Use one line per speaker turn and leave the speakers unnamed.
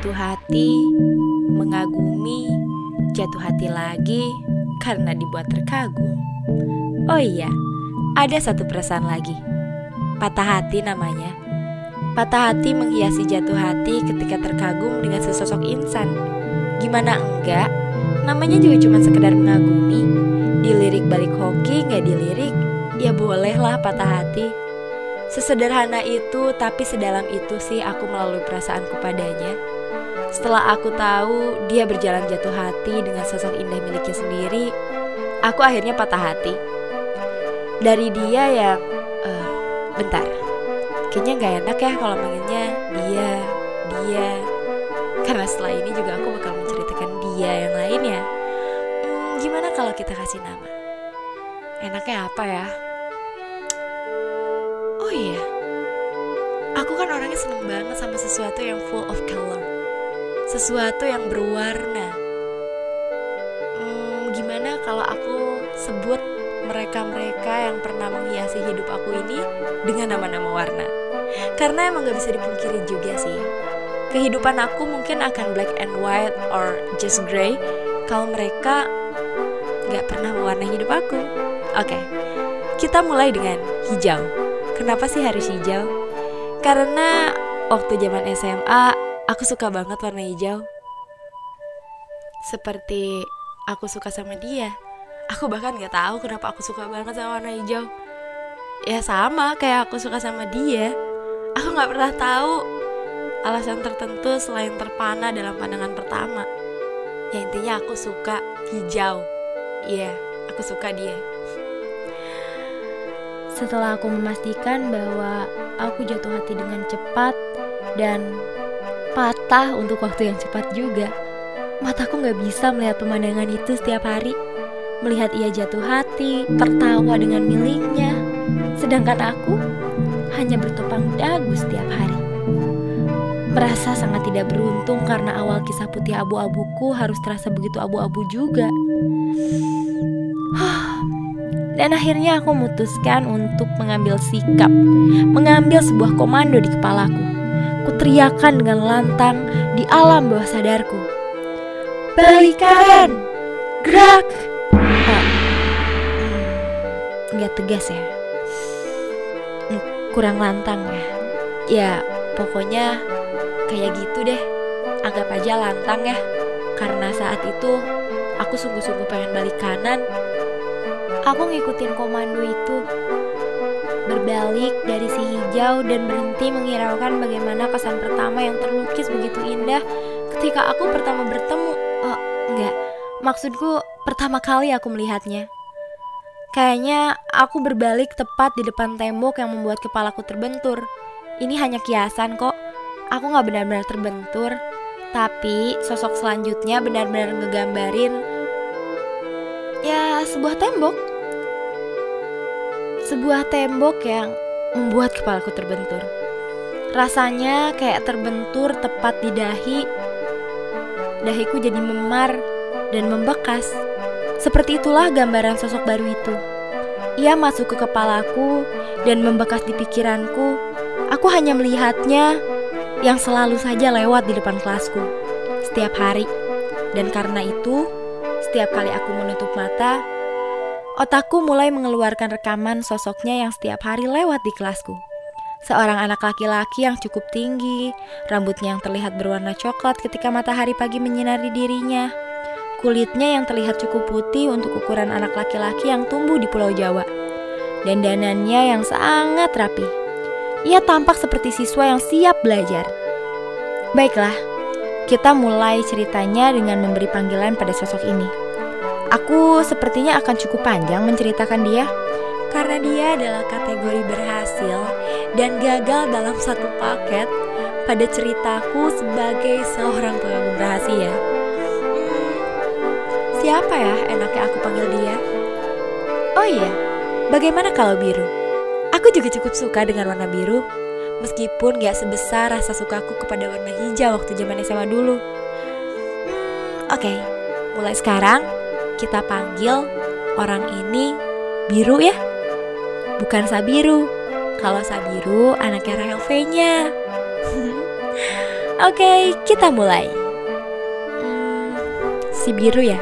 jatuh hati, mengagumi, jatuh hati lagi karena dibuat terkagum. Oh iya, ada satu perasaan lagi. Patah hati namanya. Patah hati menghiasi jatuh hati ketika terkagum dengan sesosok insan. Gimana enggak? Namanya juga cuma sekedar mengagumi. Dilirik balik hoki nggak dilirik, ya bolehlah patah hati. Sesederhana itu, tapi sedalam itu sih aku melalui perasaanku padanya. Setelah aku tahu dia berjalan jatuh hati dengan sosok indah miliknya sendiri, aku akhirnya patah hati. Dari dia yang, uh, bentar, kayaknya nggak enak ya kalau manggilnya dia, dia. Karena setelah ini juga aku bakal menceritakan dia yang lainnya. Hmm, gimana kalau kita kasih nama? Enaknya apa ya? Oh iya, aku kan orangnya seneng banget sama sesuatu yang full of color, sesuatu yang berwarna. Hmm, gimana kalau aku sebut mereka-mereka yang pernah menghiasi hidup aku ini dengan nama-nama warna? Karena emang gak bisa dipungkiri juga sih. Kehidupan aku mungkin akan black and white or just gray kalau mereka gak pernah mewarnai hidup aku. Oke, okay, kita mulai dengan hijau. Kenapa sih harus hijau? Karena waktu zaman SMA aku suka banget warna hijau. Seperti aku suka sama dia. Aku bahkan gak tahu kenapa aku suka banget sama warna hijau. Ya sama kayak aku suka sama dia. Aku gak pernah tahu alasan tertentu selain terpana dalam pandangan pertama. Ya intinya aku suka hijau. Iya, aku suka dia.
Setelah aku memastikan bahwa aku jatuh hati dengan cepat dan patah untuk waktu yang cepat juga, mataku gak bisa melihat pemandangan itu setiap hari. Melihat ia jatuh hati, tertawa dengan miliknya, sedangkan aku hanya bertopang dagu setiap hari. Merasa sangat tidak beruntung karena awal kisah putih abu-abuku harus terasa begitu abu-abu juga. Dan akhirnya aku memutuskan untuk mengambil sikap, mengambil sebuah komando di kepalaku. Kuteriakan dengan lantang di alam bawah sadarku. Balikan! Gerak! Oh, hmm, tegas ya. Hmm, kurang lantang ya. Ya, pokoknya kayak gitu deh. Anggap aja lantang ya. Karena saat itu aku sungguh-sungguh pengen balik kanan Aku ngikutin komando itu Berbalik dari si hijau dan berhenti menghiraukan bagaimana kesan pertama yang terlukis begitu indah ketika aku pertama bertemu. Oh, enggak. Maksudku pertama kali aku melihatnya. Kayaknya aku berbalik tepat di depan tembok yang membuat kepalaku terbentur. Ini hanya kiasan kok. Aku gak benar-benar terbentur. Tapi sosok selanjutnya benar-benar ngegambarin ya sebuah tembok sebuah tembok yang membuat kepalaku terbentur. Rasanya kayak terbentur tepat di dahi. Dahiku jadi memar dan membekas. Seperti itulah gambaran sosok baru itu. Ia masuk ke kepalaku dan membekas di pikiranku. Aku hanya melihatnya yang selalu saja lewat di depan kelasku setiap hari. Dan karena itu, setiap kali aku menutup mata, Otakku mulai mengeluarkan rekaman sosoknya yang setiap hari lewat di kelasku. Seorang anak laki-laki yang cukup tinggi, rambutnya yang terlihat berwarna coklat ketika matahari pagi menyinari dirinya. Kulitnya yang terlihat cukup putih untuk ukuran anak laki-laki yang tumbuh di Pulau Jawa. Dan danannya yang sangat rapi. Ia tampak seperti siswa yang siap belajar. Baiklah, kita mulai ceritanya dengan memberi panggilan pada sosok ini. Aku sepertinya akan cukup panjang menceritakan dia
karena dia adalah kategori berhasil dan gagal dalam satu paket pada ceritaku sebagai seorang pengagum rahasia. Hmm, siapa ya enaknya aku panggil dia? Oh iya, bagaimana kalau biru? Aku juga cukup suka dengan warna biru, meskipun gak sebesar rasa sukaku kepada warna hijau waktu zaman SMA dulu. Hmm, Oke, okay, mulai sekarang kita panggil orang ini Biru ya? Bukan Sabiru. Kalau Sabiru anaknya Rahel V-nya. Oke, kita mulai. Hmm, si biru ya.